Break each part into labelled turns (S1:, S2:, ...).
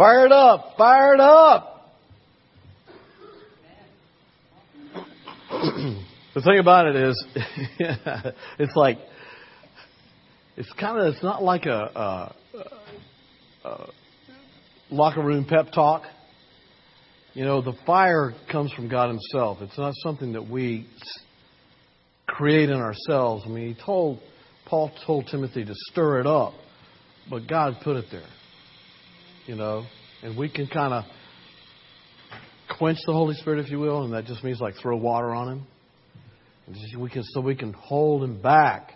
S1: Fire it up! Fire it up! the thing about it is, it's like, it's kind of, it's not like a, a, a locker room pep talk. You know, the fire comes from God Himself. It's not something that we create in ourselves. I mean, He told, Paul told Timothy to stir it up, but God put it there you know, and we can kind of quench the Holy Spirit, if you will, and that just means like throw water on him. We can, so we can hold him back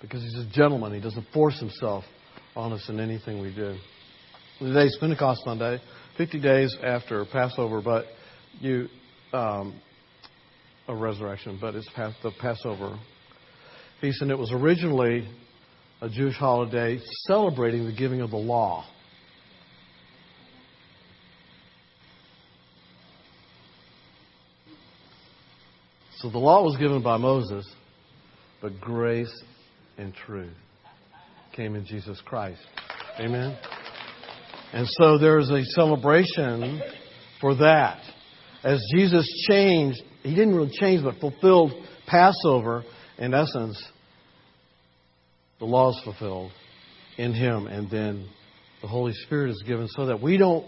S1: because he's a gentleman. He doesn't force himself on us in anything we do. Today's Pentecost Sunday, 50 days after Passover, but you, um, a resurrection, but it's past the Passover feast, and it was originally a Jewish holiday celebrating the giving of the law. So the law was given by Moses, but grace and truth came in Jesus Christ. Amen. And so there's a celebration for that. As Jesus changed, he didn't really change, but fulfilled Passover, in essence, the law is fulfilled in him, and then the Holy Spirit is given so that we don't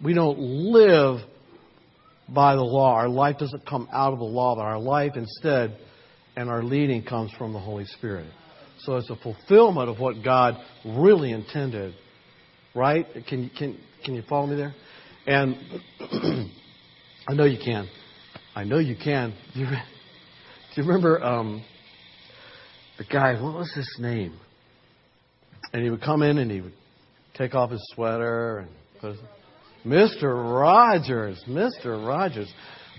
S1: we don't live by the law. Our life doesn't come out of the law, but our life instead and our leading comes from the Holy Spirit. So it's a fulfillment of what God really intended. Right? Can, can, can you follow me there? And I know you can. I know you can. Do you, do you remember um, the guy, what was his name? And he would come in and he would take off his sweater and put his, Mr. Rogers, Mr. Rogers,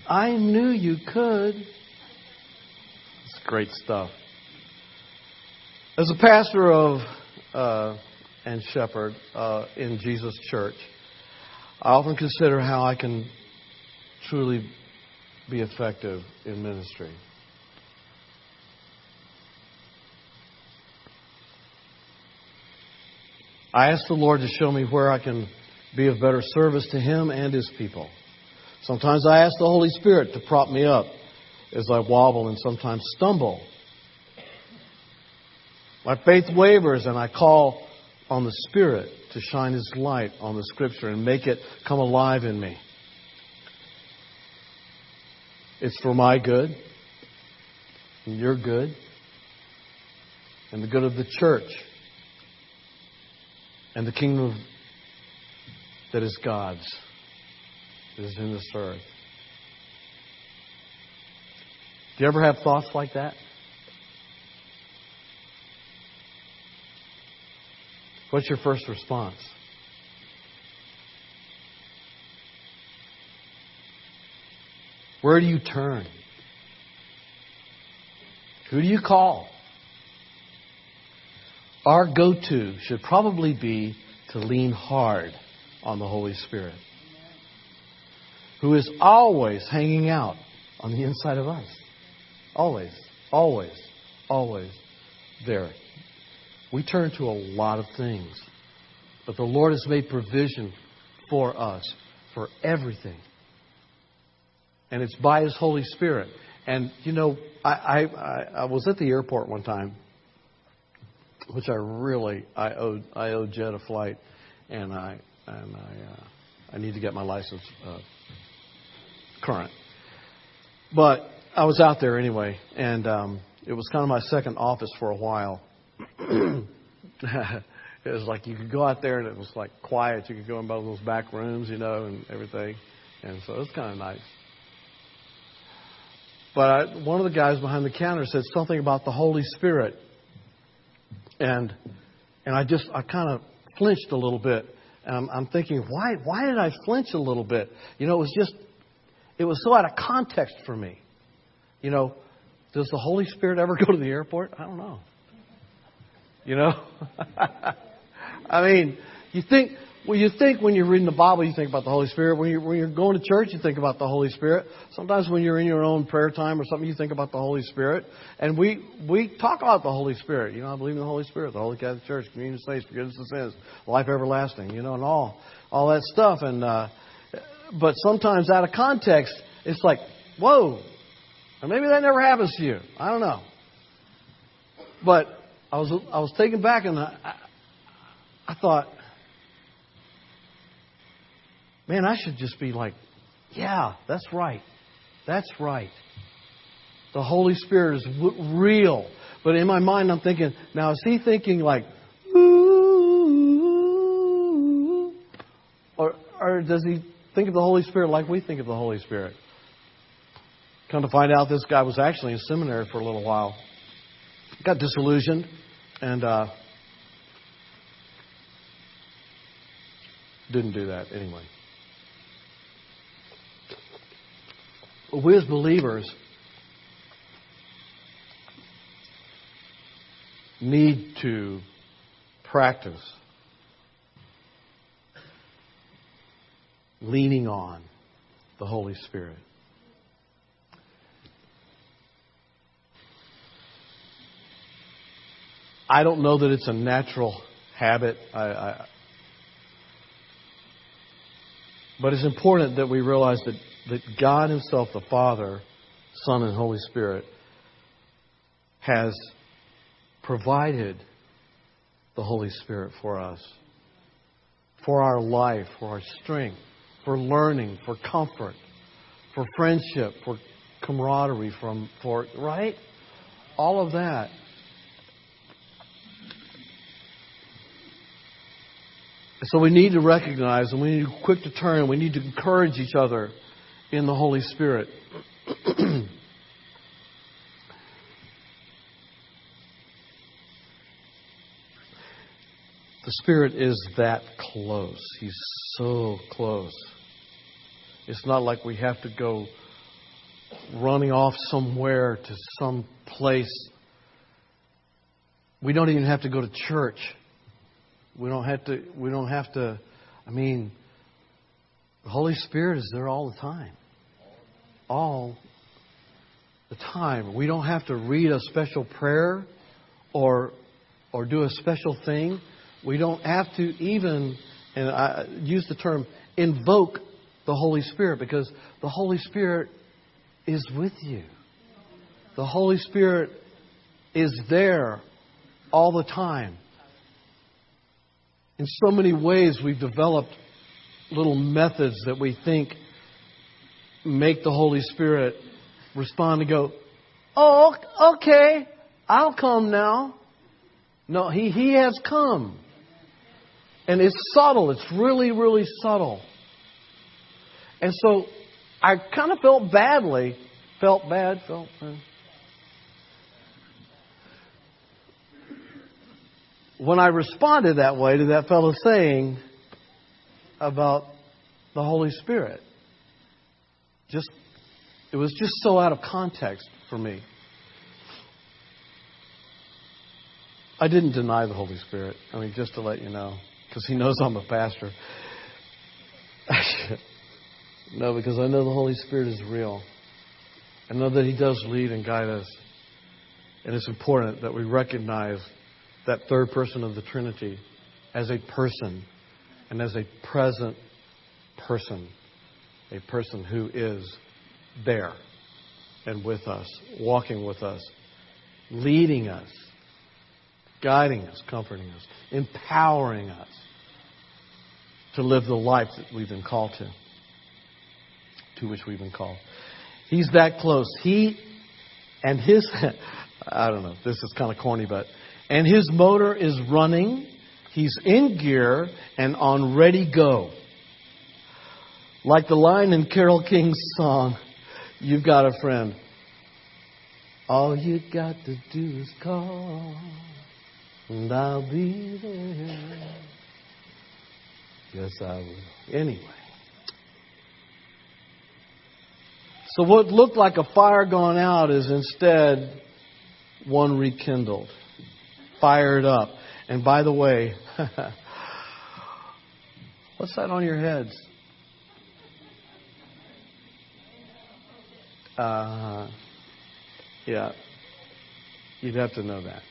S1: I knew you could. It's great stuff. As a pastor of uh, and shepherd uh, in Jesus Church, I often consider how I can truly be effective in ministry. I ask the Lord to show me where I can be of better service to Him and His people. Sometimes I ask the Holy Spirit to prop me up as I wobble and sometimes stumble. My faith wavers and I call on the Spirit to shine His light on the Scripture and make it come alive in me. It's for my good, and your good, and the good of the church, and the kingdom of that is God's, that is in this earth. Do you ever have thoughts like that? What's your first response? Where do you turn? Who do you call? Our go to should probably be to lean hard on the Holy Spirit, who is always hanging out on the inside of us. Always, always, always there. We turn to a lot of things, but the Lord has made provision for us for everything. And it's by His Holy Spirit. And, you know, I, I, I was at the airport one time, which I really, I owed, I owed Jed a flight, and I, and I, uh, I need to get my license uh, current. But I was out there anyway, and um, it was kind of my second office for a while. it was like you could go out there and it was like quiet. You could go in both those back rooms, you know, and everything. And so it was kind of nice. But I, one of the guys behind the counter said something about the Holy Spirit, and and I just I kind of flinched a little bit I'm, I'm thinking, why, why did I flinch a little bit? You know, it was just, it was so out of context for me. You know, does the Holy Spirit ever go to the airport? I don't know. You know? I mean, you think, well, you think when you're reading the Bible, you think about the Holy Spirit. When you're, when you're going to church, you think about the Holy Spirit. Sometimes when you're in your own prayer time or something, you think about the Holy Spirit. And we, we talk about the Holy Spirit. You know, I believe in the Holy Spirit, the Holy Catholic Church, communion of saints, forgiveness of sins, life everlasting, you know, and all, all that stuff. And uh, but sometimes out of context, it's like, whoa, or maybe that never happens to you. I don't know. But I was I was taken back, and I, I thought, man, I should just be like, yeah, that's right, that's right. The Holy Spirit is w- real. But in my mind, I'm thinking, now is he thinking like, ooh, or or does he think of the Holy Spirit like we think of the Holy Spirit? Come to find out, this guy was actually in seminary for a little while. Got disillusioned, and uh, didn't do that anyway. We as believers need to practice leaning on the Holy Spirit. I don't know that it's a natural habit. I, I, but it's important that we realize that, that God Himself, the Father, Son, and Holy Spirit, has provided the Holy Spirit for us, for our life, for our strength, for learning, for comfort, for friendship, for camaraderie, from for right, all of that. So we need to recognize and we need to be quick to turn. We need to encourage each other in the Holy Spirit. The Spirit is that close. He's so close. It's not like we have to go running off somewhere to some place. We don't even have to go to church. We don't have to we don't have to I mean the Holy Spirit is there all the time. All the time. We don't have to read a special prayer or or do a special thing. We don't have to even, and I use the term, invoke the Holy Spirit because the Holy Spirit is with you. The Holy Spirit is there all the time. In so many ways, we've developed little methods that we think make the Holy Spirit respond and go, Oh, okay, I'll come now. No, he, he has come. And it's subtle. It's really, really subtle. And so I kind of felt badly. Felt bad, felt. Uh, when I responded that way to that fellow saying about the Holy Spirit, just it was just so out of context for me. I didn't deny the Holy Spirit. I mean, just to let you know because he knows I'm a pastor. no, because I know the Holy Spirit is real. I know that He does lead and guide us. And it's important that we recognize that third person of the Trinity as a person and as a present person. A person who is there and with us, walking with us, leading us, guiding us, comforting us, empowering us to live the life that we've been called to, to which we've been called. He's that close. He and his, I don't know, this is kind of corny, but, and his motor is running. He's in gear and on ready go. Like the line in Carole King's song, You've Got a Friend. All you got to do is call, and I'll be there. Yes, I will. Anyway. So what looked like a fire gone out is instead one rekindled, fired up. And by the way, what's that on your heads? Uh, yeah, you'd have to know that.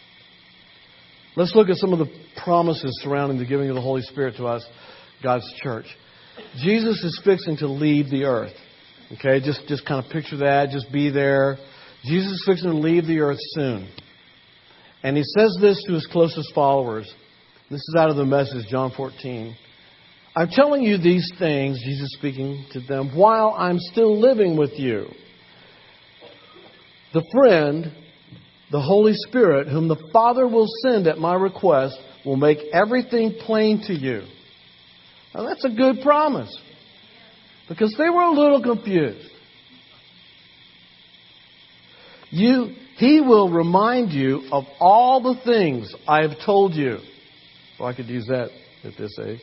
S1: Let's look at some of the promises surrounding the giving of the Holy Spirit to us. God's church. Jesus is fixing to leave the earth. Okay, just, just kind of picture that. Just be there. Jesus is fixing to leave the earth soon. And he says this to his closest followers. This is out of the message, John 14. I'm telling you these things, Jesus speaking to them, while I'm still living with you. The friend, the Holy Spirit, whom the Father will send at my request, will make everything plain to you. Now that's a good promise. Because they were a little confused. You, he will remind you of all the things I have told you. Well, I could use that at this age.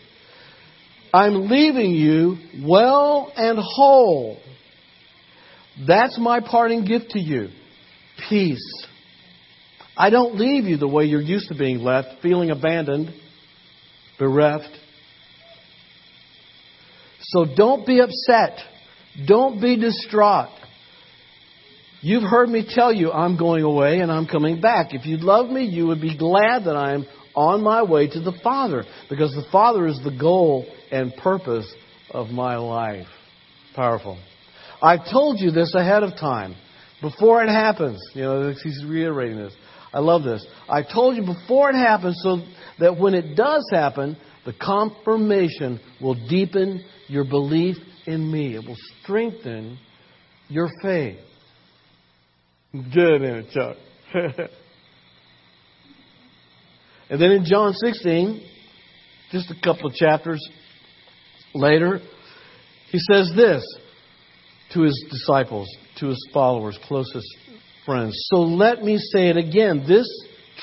S1: I'm leaving you well and whole. That's my parting gift to you. Peace. I don't leave you the way you're used to being left, feeling abandoned, bereft. So don't be upset. Don't be distraught. You've heard me tell you I'm going away and I'm coming back. If you love me, you would be glad that I'm on my way to the Father because the Father is the goal and purpose of my life. Powerful. I've told you this ahead of time, before it happens. You know, he's reiterating this. I love this. I told you before it happens so that when it does happen, the confirmation will deepen your belief in me. It will strengthen your faith. Good in it, Chuck. and then in John 16, just a couple of chapters later, he says this to his disciples, to his followers, closest friends. So let me say it again this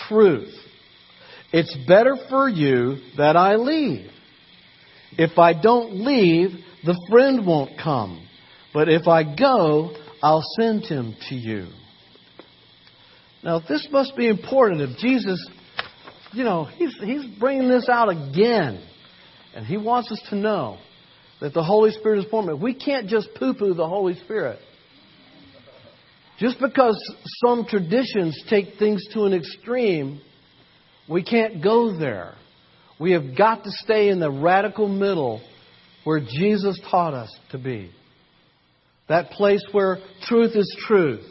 S1: truth. It's better for you that I leave. If I don't leave, the friend won't come. But if I go, I'll send him to you. Now, this must be important if Jesus, you know, he's, he's bringing this out again. And he wants us to know that the Holy Spirit is forming. We can't just poo poo the Holy Spirit. Just because some traditions take things to an extreme, we can't go there. We have got to stay in the radical middle where Jesus taught us to be. That place where truth is truth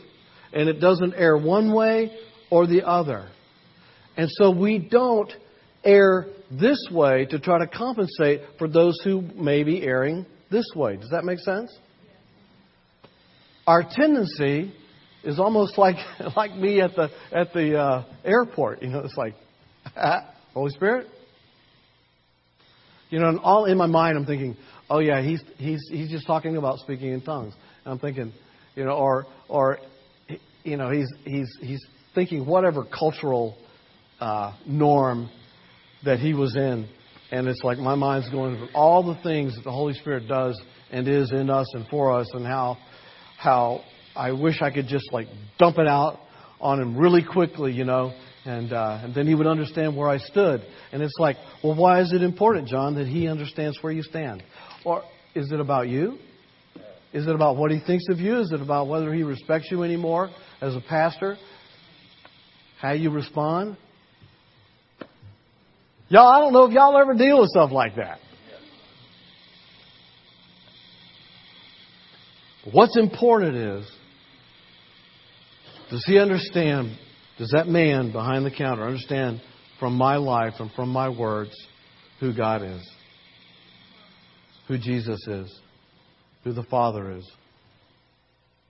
S1: and it doesn't err one way or the other. And so we don't err this way to try to compensate for those who may be erring this way. Does that make sense? Our tendency is almost like like me at the at the uh, airport. You know, it's like Holy Spirit. You know, and all in my mind, I'm thinking, oh yeah, he's he's he's just talking about speaking in tongues. And I'm thinking, you know, or or you know, he's he's he's thinking whatever cultural uh, norm that he was in, and it's like my mind's going through all the things that the Holy Spirit does and is in us and for us, and how how I wish I could just like dump it out on him really quickly, you know, and uh, and then he would understand where I stood. And it's like, well, why is it important, John, that he understands where you stand? Or is it about you? Is it about what he thinks of you? Is it about whether he respects you anymore as a pastor? How you respond? Y'all, I don't know if y'all ever deal with stuff like that. What's important is, does he understand, does that man behind the counter understand from my life and from my words who God is? Who Jesus is? Who the Father is?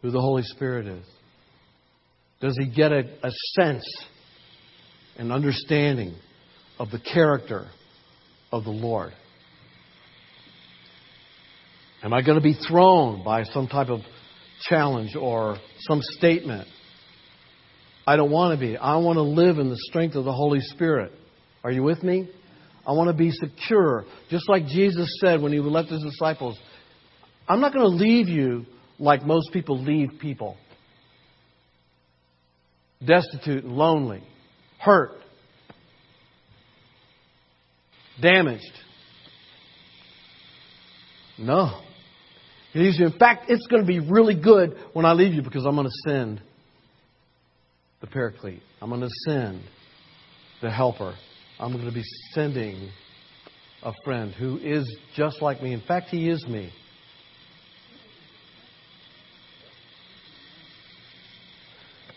S1: Who the Holy Spirit is? Does he get a, a sense and understanding of the character of the Lord? Am I going to be thrown by some type of challenge or some statement? I don't want to be. I want to live in the strength of the Holy Spirit. Are you with me? I want to be secure. Just like Jesus said when he left his disciples, I'm not going to leave you like most people leave people destitute and lonely, hurt, damaged. No. He leaves you. In fact, it's going to be really good when I leave you because I'm going to send the paraclete. I'm going to send the helper. I'm going to be sending a friend who is just like me. In fact, he is me.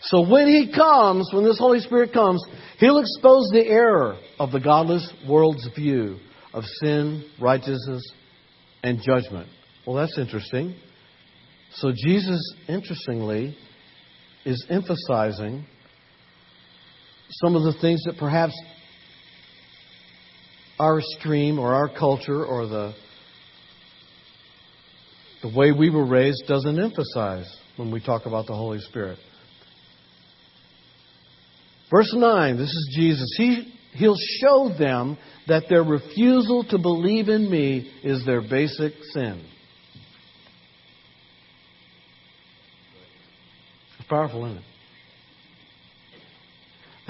S1: So when he comes, when this Holy Spirit comes, he'll expose the error of the godless world's view of sin, righteousness, and judgment. Well, that's interesting. So Jesus, interestingly, is emphasizing some of the things that perhaps our stream or our culture or the the way we were raised doesn't emphasize when we talk about the Holy Spirit. Verse 9, this is Jesus. He, he'll show them that their refusal to believe in me is their basic sin. It's powerful, isn't it?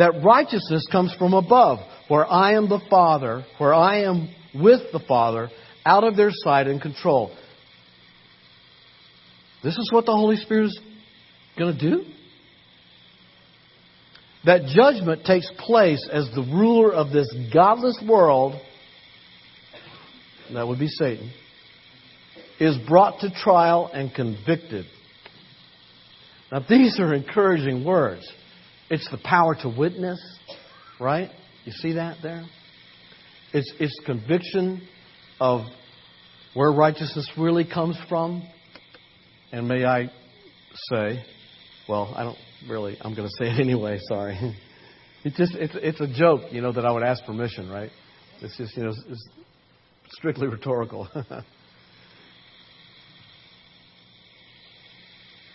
S1: That righteousness comes from above, where I am the Father, where I am with the Father, out of their sight and control. This is what the Holy Spirit is going to do? that judgment takes place as the ruler of this godless world, that would be Satan, is brought to trial and convicted. Now, these are encouraging words. It's the power to witness, right? You see that there? It's, it's conviction of where righteousness really comes from. And may I say, well, I don't really. I'm going to say it anyway. Sorry. It's just it's it's a joke, you know, that I would ask permission, right? It's just you know it's strictly rhetorical.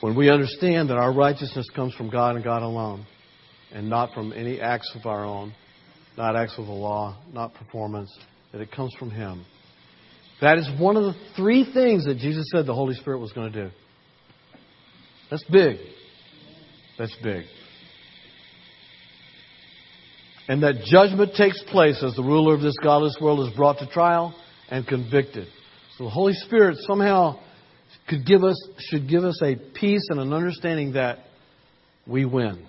S1: when we understand that our righteousness comes from God and God alone, and not from any acts of our own, not acts of the law, not performance, that it comes from Him. That is one of the three things that Jesus said the Holy Spirit was going to do. That's big. That's big. And that judgment takes place as the ruler of this godless world is brought to trial and convicted. So the Holy Spirit somehow could give us, should give us a peace and an understanding that we win.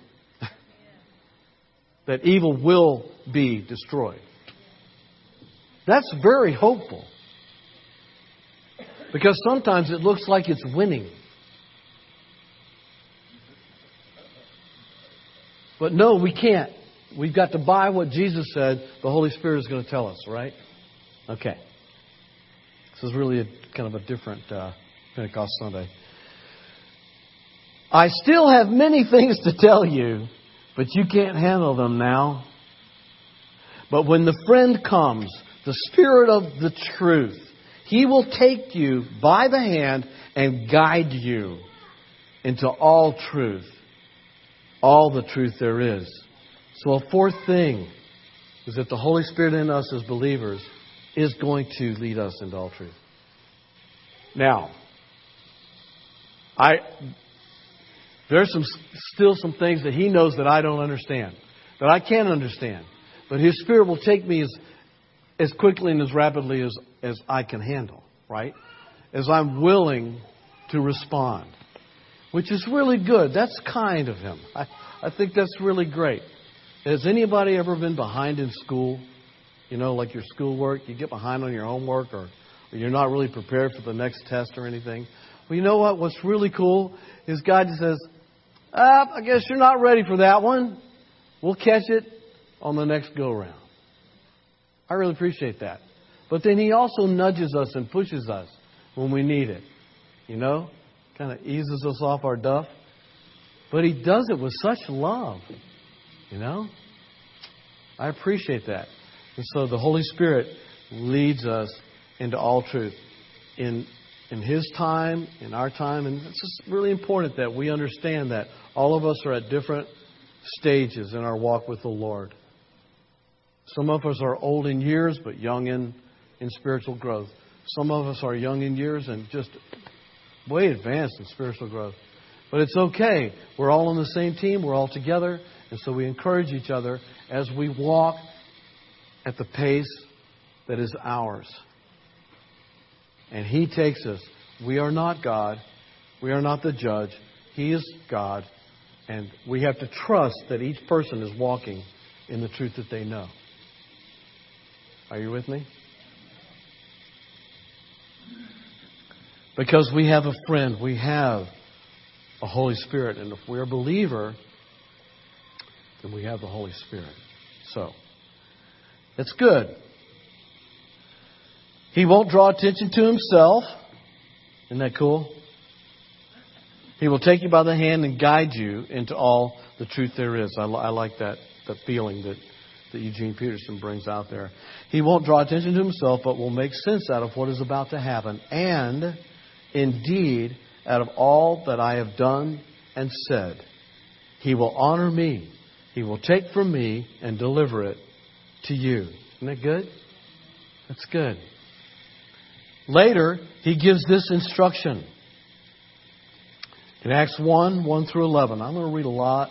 S1: That evil will be destroyed. That's very hopeful. Because sometimes it looks like it's winning. But no, we can't. We've got to buy what Jesus said the Holy Spirit is going to tell us, right? Okay. This is really a, kind of a different uh, Pentecost Sunday. I still have many things to tell you, but you can't handle them now. But when the friend comes, the Spirit of the truth, he will take you by the hand and guide you into all truth all the truth there is. So, a fourth thing is that the Holy Spirit in us as believers is going to lead us into all truth. Now, I there's some still some things that He knows that I don't understand, that I can't understand, but His Spirit will take me as as quickly and as rapidly as as I can handle. Right, as I'm willing to respond which is really good. That's kind of him. I, I think that's really great. Has anybody ever been behind in school? You know, like your schoolwork, you get behind on your homework or, or you're not really prepared for the next test or anything. Well, you know what? What's really cool is God says, ah, I guess you're not ready for that one. We'll catch it on the next go round. I really appreciate that. But then He also nudges us and pushes us when we need it. You know? kind of eases us off our duff. But he does it with such love, you know? I appreciate that. And so the Holy Spirit leads us into all truth in, in His time, in our time. And it's just really important that we understand that all of us are at different stages in our walk with the Lord. Some of us are old in years, but young in, in spiritual growth. Some of us are young in years and just way advanced in spiritual growth. But it's okay. We're all on the same team. We're all together. And so we encourage each other as we walk at the pace that is ours and He takes us. We are not God. We are not the judge. He is God. And we have to trust that each person is walking in the truth that they know. Are you with me? Because we have a friend, we have a Holy Spirit. And if we're a believer, then we have the Holy Spirit. So, it's good. He won't draw attention to himself. Isn't that cool? He will take you by the hand and guide you into all the truth there is. I, I like that, that feeling that, that Eugene Peterson brings out there. He won't draw attention to himself, but will make sense out of what is about to happen. And, indeed, out of all that I have done and said, he will honor me. He will take from me and deliver it to you. Isn't that good? That's good. Later, he gives this instruction. In Acts 1, 1 through 11. I'm going to read a lot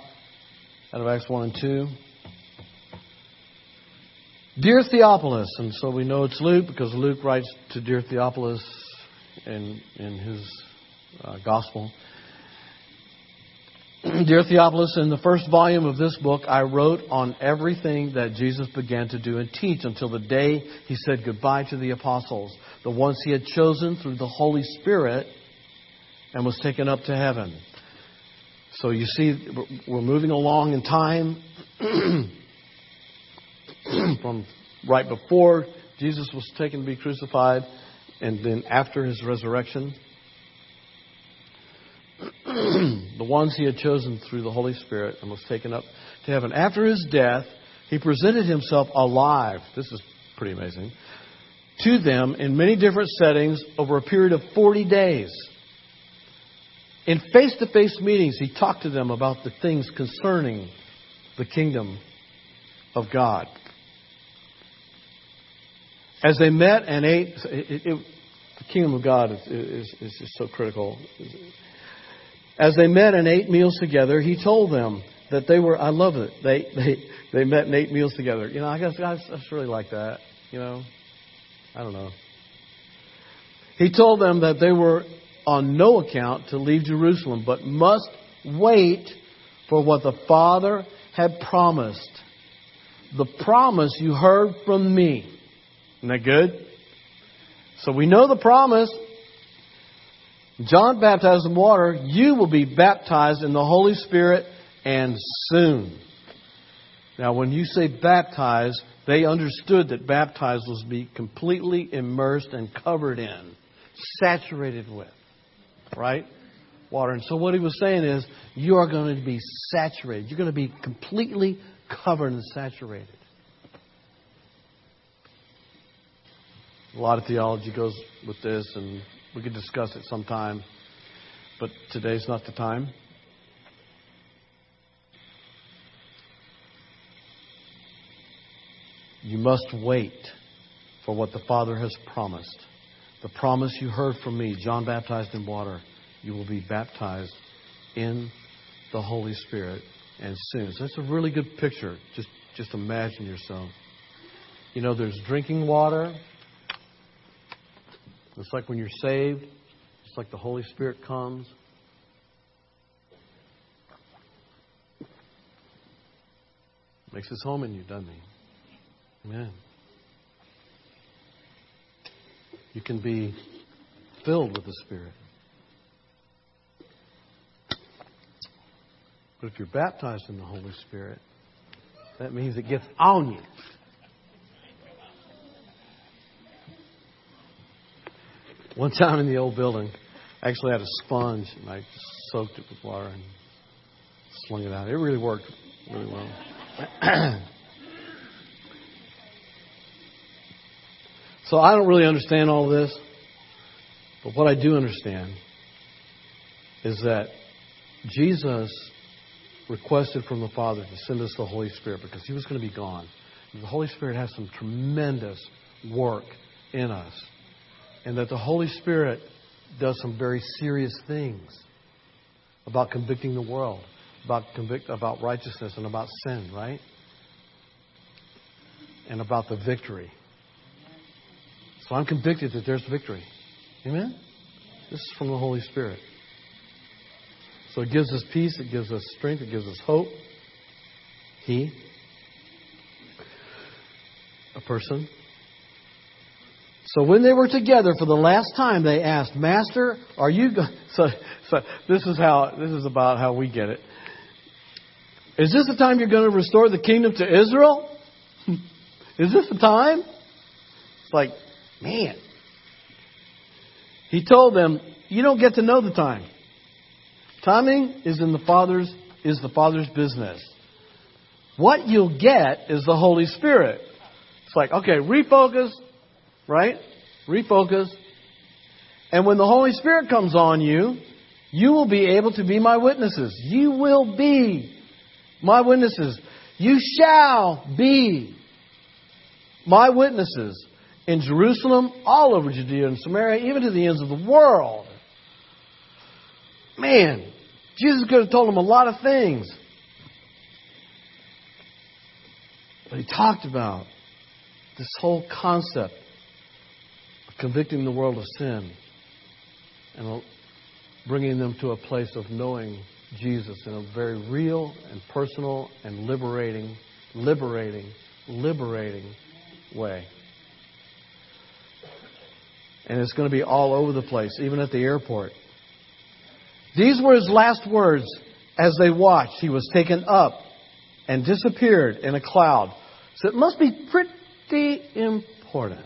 S1: out of Acts 1 and 2. Dear Theophilus, and so we know it's Luke because Luke writes to Dear Theophilus in, in his uh, gospel. Dear Theophilus, in the first volume of this book, I wrote on everything that Jesus began to do and teach until the day he said goodbye to the apostles, the ones he had chosen through the Holy Spirit and was taken up to heaven. So you see, we're moving along in time from right before Jesus was taken to be crucified and then after his resurrection. the ones he had chosen through the Holy Spirit and was taken up to heaven. After his death, he presented himself alive. This is pretty amazing. To them in many different settings over a period of 40 days. In face to face meetings, he talked to them about the things concerning the kingdom of God. As they met and ate, it, it, the kingdom of God is, is, is just so critical. As they met and ate meals together, he told them that they were, I love it, they, they, they met and ate meals together. You know, I guess I just really like that. You know, I don't know. He told them that they were on no account to leave Jerusalem, but must wait for what the Father had promised. The promise you heard from me. Isn't that good? So we know the promise. John baptized in water, you will be baptized in the Holy Spirit and soon. Now, when you say baptized, they understood that baptized was to be completely immersed and covered in, saturated with, right? Water. And so what he was saying is, you are going to be saturated. You're going to be completely covered and saturated. A lot of theology goes with this, and we could discuss it sometime, but today's not the time. You must wait for what the Father has promised. The promise you heard from me, John baptized in water, you will be baptized in the Holy Spirit and soon. So that's a really good picture. Just just imagine yourself. You know, there's drinking water, it's like when you're saved, it's like the Holy Spirit comes. Makes his home in you, doesn't he? Amen. You can be filled with the Spirit. But if you're baptized in the Holy Spirit, that means it gets on you. One time in the old building, I actually had a sponge and I soaked it with water and slung it out. It really worked really well. so I don't really understand all this, but what I do understand is that Jesus requested from the Father to send us the Holy Spirit because He was going to be gone. The Holy Spirit has some tremendous work in us and that the Holy Spirit does some very serious things about convicting the world, about convict about righteousness and about sin, right? And about the victory. So I'm convicted that there's victory. Amen? This is from the Holy Spirit. So it gives us peace, it gives us strength, it gives us hope. He, a person, So when they were together for the last time, they asked, Master, are you go-? So, so this is how, this is about how we get it. Is this the time you're going to restore the kingdom to Israel? is this the time? It's like, man. He told them, you don't get to know the time. Timing is in the Father's is the Father's business. What you'll get is the Holy Spirit. It's like, okay, refocus, right? Refocus. And when the Holy Spirit comes on you, you will be able to be my witnesses. You will be my witnesses. You shall be my witnesses in Jerusalem, all over Judea and Samaria, even to the ends of the world. Man, Jesus could have told them a lot of things. But he talked about this whole concept convicting the world of sin and bringing them to a place of knowing Jesus in a very real and personal and liberating, liberating, liberating way. And it's going to be all over the place, even at the airport. These were his last words as they watched. He was taken up and disappeared in a cloud. So it must be pretty important.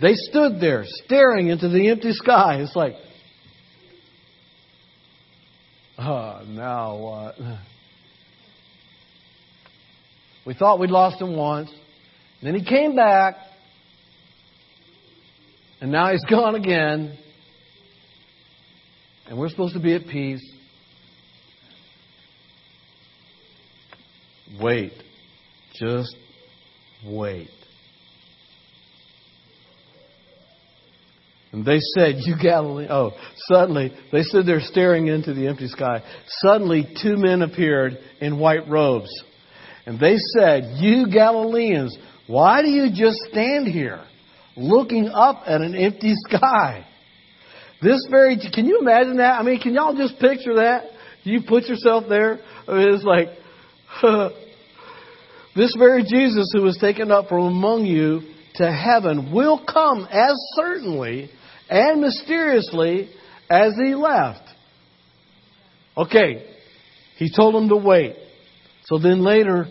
S1: They stood there staring into the empty sky. It's like, oh, now what? We thought we'd lost him once. Then he came back. And now he's gone again. And we're supposed to be at peace. Wait. Just wait. And they said, You Galilean. Oh, suddenly, they stood there staring into the empty sky. Suddenly, two men appeared in white robes. And they said, You Galileans, why do you just stand here looking up at an empty sky? This very, can you imagine that? I mean, can y'all just picture that? You put yourself there? I mean, it's like, this very Jesus who was taken up from among you to heaven will come as certainly and mysteriously as he left. Okay, he told them to wait. So then later,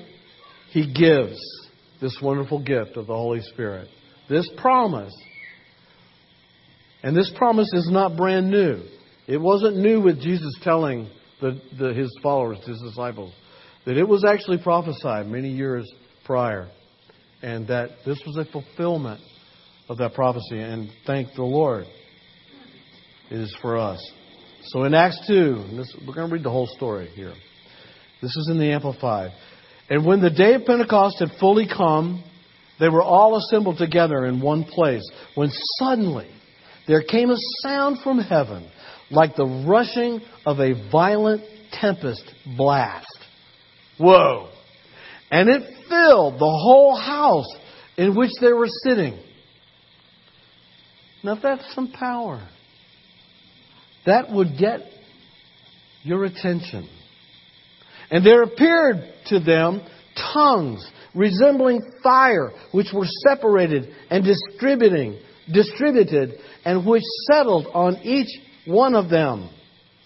S1: he gives this wonderful gift of the Holy Spirit. This promise and this promise is not brand new. It wasn't new with Jesus telling the, the, his followers, his disciples, that it was actually prophesied many years prior, and that this was a fulfillment of that prophecy. And thank the Lord, it is for us. So in Acts 2, this, we're going to read the whole story here. This is in the Amplified. And when the day of Pentecost had fully come, they were all assembled together in one place. When suddenly there came a sound from heaven like the rushing of a violent tempest blast. Whoa! And it filled the whole house in which they were sitting. Now that's some power. That would get your attention. And there appeared to them tongues resembling fire, which were separated and distributing, distributed and which settled on each one of them.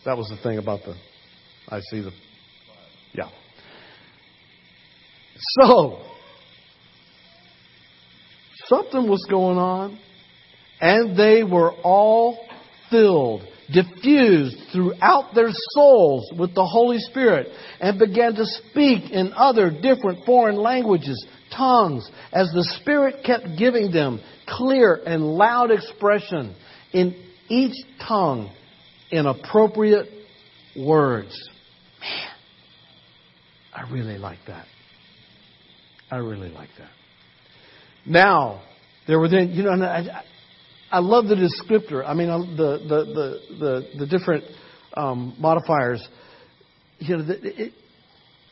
S1: That was the thing about the. I see the. Yeah. So, something was going on, and they were all filled, diffused throughout their souls with the Holy Spirit, and began to speak in other different foreign languages, tongues, as the Spirit kept giving them clear and loud expression in each tongue in appropriate words. Man, I really like that. I really like that. Now, there were then, you know, I, I love the descriptor. I mean, the the the the, the different um, modifiers. You know, it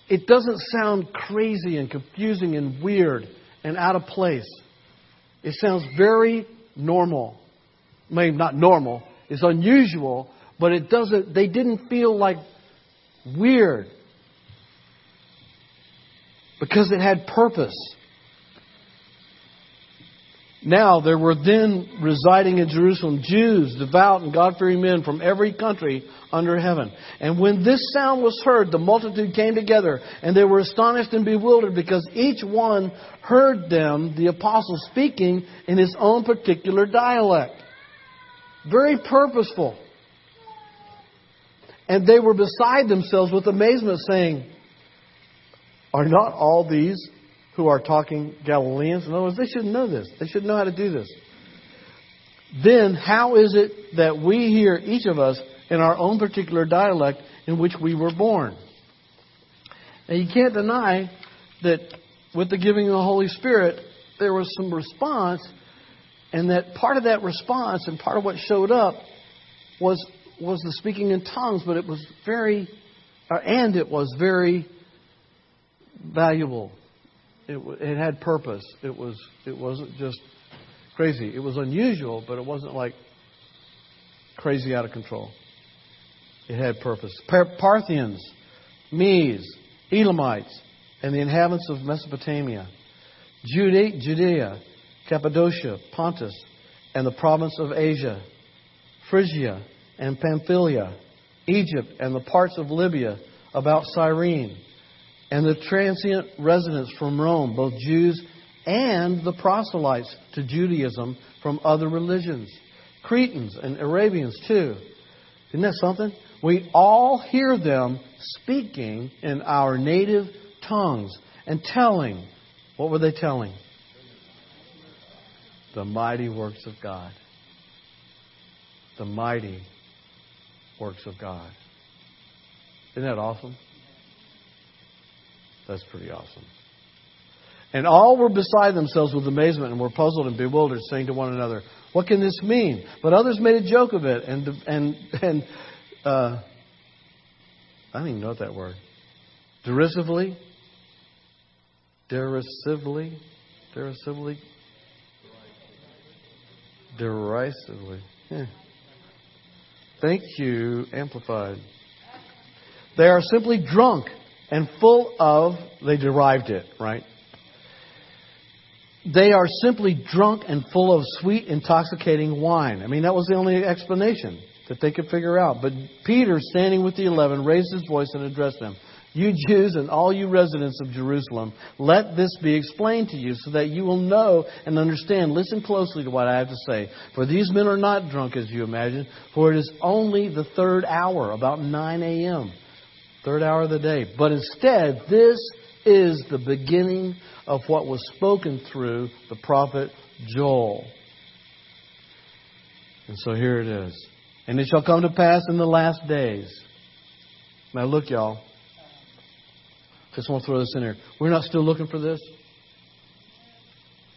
S1: it doesn't sound crazy and confusing and weird and out of place. It sounds very normal. Maybe not normal. It's unusual, but it doesn't. They didn't feel like weird because it had purpose. Now there were then residing in Jerusalem Jews, devout and God fearing men from every country under heaven. And when this sound was heard, the multitude came together, and they were astonished and bewildered because each one heard them, the apostles, speaking in his own particular dialect. Very purposeful. And they were beside themselves with amazement, saying, Are not all these who are talking Galileans. In other words, they should know this. They should know how to do this. Then, how is it that we hear, each of us, in our own particular dialect in which we were born? Now, you can't deny that with the giving of the Holy Spirit, there was some response, and that part of that response and part of what showed up was was the speaking in tongues, but it was very, uh, and it was very valuable it, it had purpose. It was it wasn't just crazy. It was unusual, but it wasn't like crazy out of control. It had purpose. Parthians, Medes, Elamites, and the inhabitants of Mesopotamia, Judea, Judea, Cappadocia, Pontus, and the province of Asia, Phrygia and Pamphylia, Egypt, and the parts of Libya about Cyrene and the transient residents from Rome, both Jews and the proselytes to Judaism from other religions. Cretans and Arabians, too. Isn't that something? We all hear them speaking in our native tongues and telling. What were they telling? The mighty works of God. The mighty works of God. Isn't that awesome? That's pretty awesome. And all were beside themselves with amazement and were puzzled and bewildered, saying to one another, What can this mean? But others made a joke of it and, and, and uh, I don't even know what that word. Derisively? Derisively? Derisively? Derisively. Yeah. Thank you, Amplified. They are simply drunk and full of, they derived it, right? They are simply drunk and full of sweet, intoxicating wine. I mean, that was the only explanation that they could figure out. But Peter, standing with the eleven, raised his voice and addressed them. You Jews and all you residents of Jerusalem, let this be explained to you so that you will know and understand. Listen closely to what I have to say. For these men are not drunk as you imagine, for it is only the third hour, about 9 a.m third hour of the day. But instead, this is the beginning of what was spoken through the prophet Joel. And so here it is. And it shall come to pass in the last days. Now look, y'all. Just want to throw this in here. We're not still looking for this.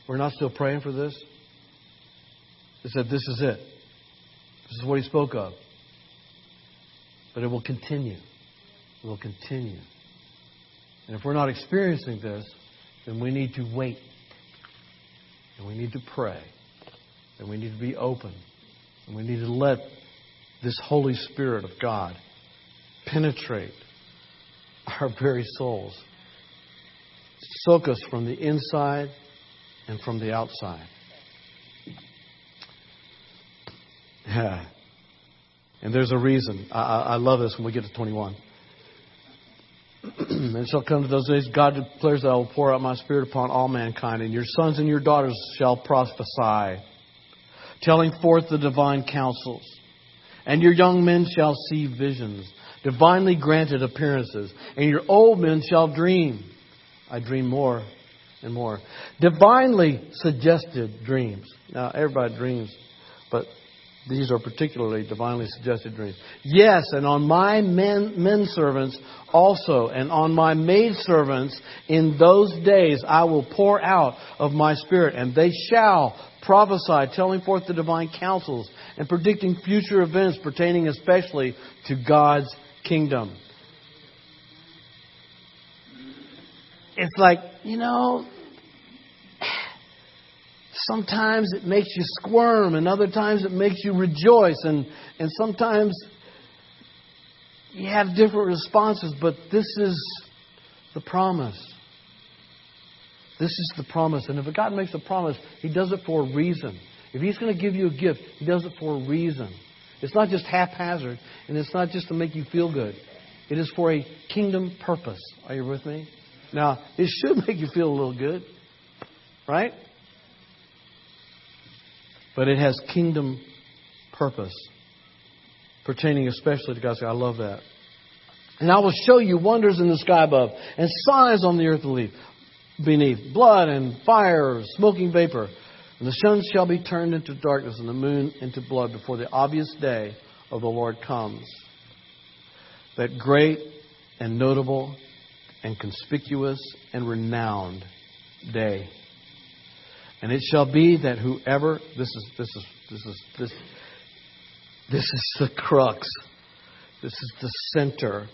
S1: We're not still praying for this. He said, This is it. This is what he spoke of. But it will continue will continue. And if we're not experiencing this, then we need to wait. And we need to pray. And we need to be open. And we need to let this Holy Spirit of God penetrate our very souls, soak us from the inside and from the outside. Yeah. And there's a reason. I, I love this when we get to 21. and shall come to those days, God declares that I will pour out my spirit upon all mankind, and your sons and your daughters shall prophesy, telling forth the divine counsels. And your young men shall see visions, divinely granted appearances, and your old men shall dream. I dream more and more. Divinely suggested dreams. Now, everybody dreams, but these are particularly divinely suggested dreams. Yes, and on my men, men servants also, and on my maid servants in those days I will pour out of my spirit, and they shall prophesy, telling forth the divine counsels, and predicting future events pertaining especially to God's kingdom. It's like, you know, sometimes it makes you squirm, and other times it makes you rejoice, and, and sometimes you have different responses, but this is the promise. This is the promise. And if a God makes a promise, He does it for a reason. If He's going to give you a gift, He does it for a reason. It's not just haphazard, and it's not just to make you feel good. It is for a kingdom purpose. Are you with me? Now, it should make you feel a little good, right? But it has kingdom purpose, pertaining especially to God's. I love that. And I will show you wonders in the sky above, and signs on the earth beneath, blood and fire, smoking vapor. And the sun shall be turned into darkness, and the moon into blood before the obvious day of the Lord comes. That great and notable and conspicuous and renowned day. And it shall be that whoever this is this is this is this this is the crux. This is the center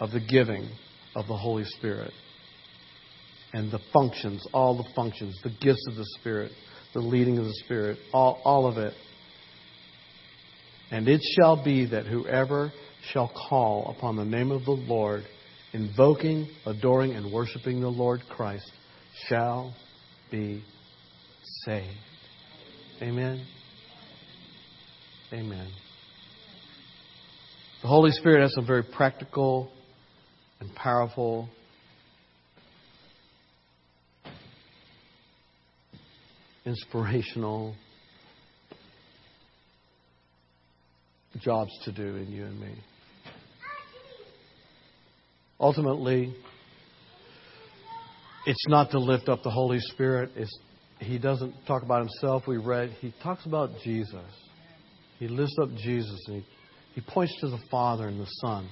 S1: of the giving of the Holy Spirit. And the functions, all the functions, the gifts of the Spirit, the leading of the Spirit, all, all of it. And it shall be that whoever shall call upon the name of the Lord, invoking, adoring, and worshiping the Lord Christ, shall be saved. Amen. Amen. The Holy Spirit has some very practical and powerful inspirational jobs to do in you and me. Ultimately, it's not to lift up the Holy Spirit. It's, he doesn't talk about himself. We read, he talks about Jesus. He lifts up Jesus and he, he points to the Father and the Son.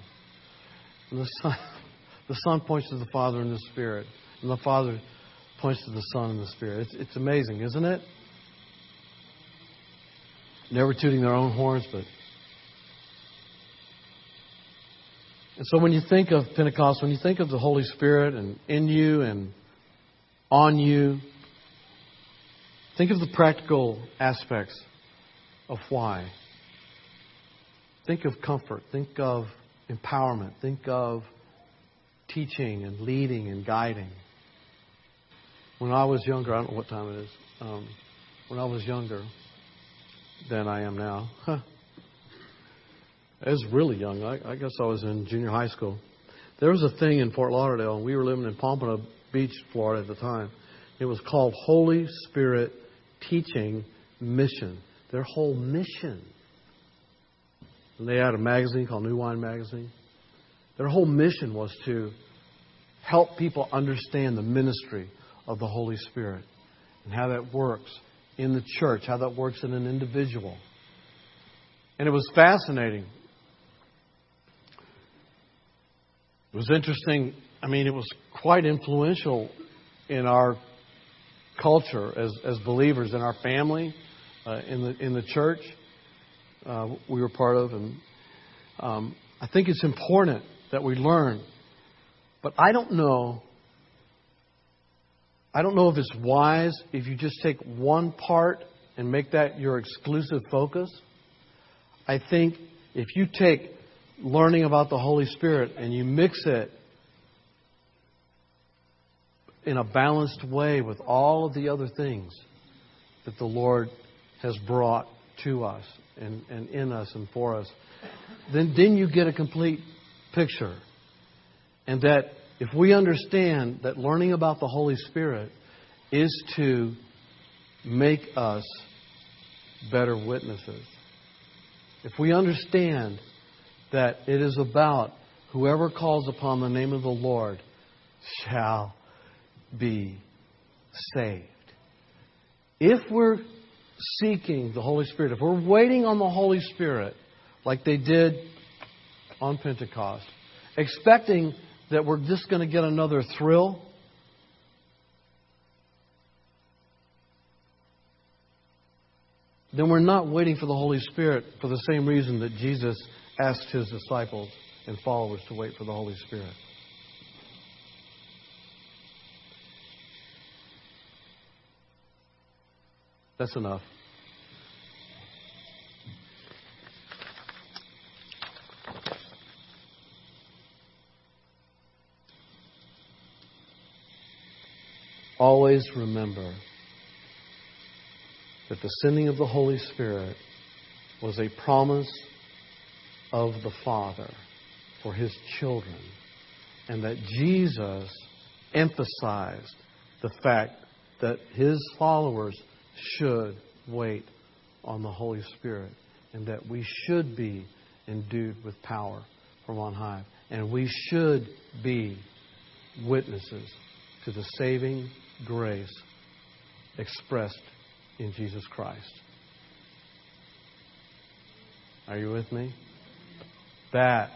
S1: And the Son, the Son points to the Father and the Spirit. And the Father points to the Son and the Spirit. It's, it's amazing, isn't it? Never tooting their own horns, but. And so when you think of Pentecost, when you think of the Holy Spirit and in you and on you, think of the practical aspects of why. Think of comfort. Think of empowerment. Think of teaching and leading and guiding. When I was younger, I don't know what time it is. Um, when I was younger than I am now, huh, I was really young. I, I guess I was in junior high school. There was a thing in Fort Lauderdale, and we were living in Pompano Beach, Florida at the time. It was called Holy Spirit Teaching Mission. Their whole mission and they had a magazine called New Wine Magazine. Their whole mission was to help people understand the ministry of the Holy Spirit and how that works in the church, how that works in an individual. And it was fascinating. It was interesting. I mean, it was quite influential in our culture as, as believers, in our family, uh, in, the, in the church uh, we were part of. And um, I think it's important that we learn. But I don't know. I don't know if it's wise if you just take one part and make that your exclusive focus. I think if you take learning about the Holy Spirit and you mix it in a balanced way with all of the other things that the Lord has brought to us and, and in us and for us, then, then you get a complete picture. And that if we understand that learning about the Holy Spirit is to make us better witnesses, if we understand that it is about whoever calls upon the name of the Lord shall be saved. If we're seeking the Holy Spirit, if we're waiting on the Holy Spirit like they did on Pentecost, expecting that we're just going to get another thrill, then we're not waiting for the Holy Spirit for the same reason that Jesus asked his disciples and followers to wait for the Holy Spirit. That's enough. always remember that the sending of the Holy Spirit was a promise of the Father for his children, and that Jesus emphasized the fact that his followers should wait on the Holy Spirit, and that we should be endued with power from on high, and we should be witnesses to the saving grace expressed in Jesus Christ. Are you with me? That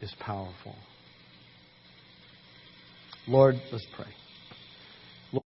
S1: is powerful. Lord, let's pray.